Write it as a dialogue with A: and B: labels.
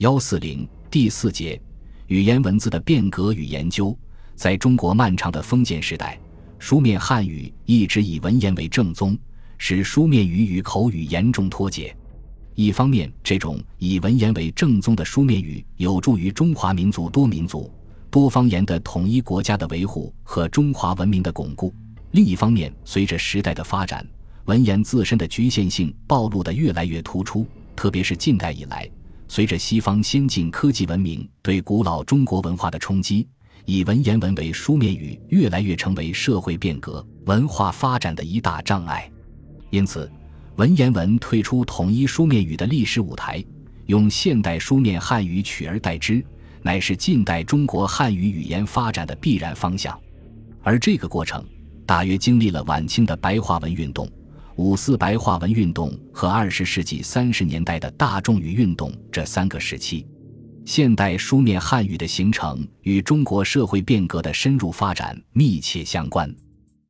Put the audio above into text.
A: 幺四零第四节，语言文字的变革与研究。在中国漫长的封建时代，书面汉语一直以文言为正宗，使书面语与口语严重脱节。一方面，这种以文言为正宗的书面语有助于中华民族多民族、多方言的统一国家的维护和中华文明的巩固；另一方面，随着时代的发展，文言自身的局限性暴露得越来越突出。特别是近代以来，随着西方先进科技文明对古老中国文化的冲击，以文言文为书面语越来越成为社会变革、文化发展的一大障碍。因此，文言文退出统一书面语的历史舞台，用现代书面汉语取而代之，乃是近代中国汉语语言发展的必然方向。而这个过程，大约经历了晚清的白话文运动、五四白话文运动和二十世纪三十年代的大众语运动这三个时期。现代书面汉语的形成与中国社会变革的深入发展密切相关。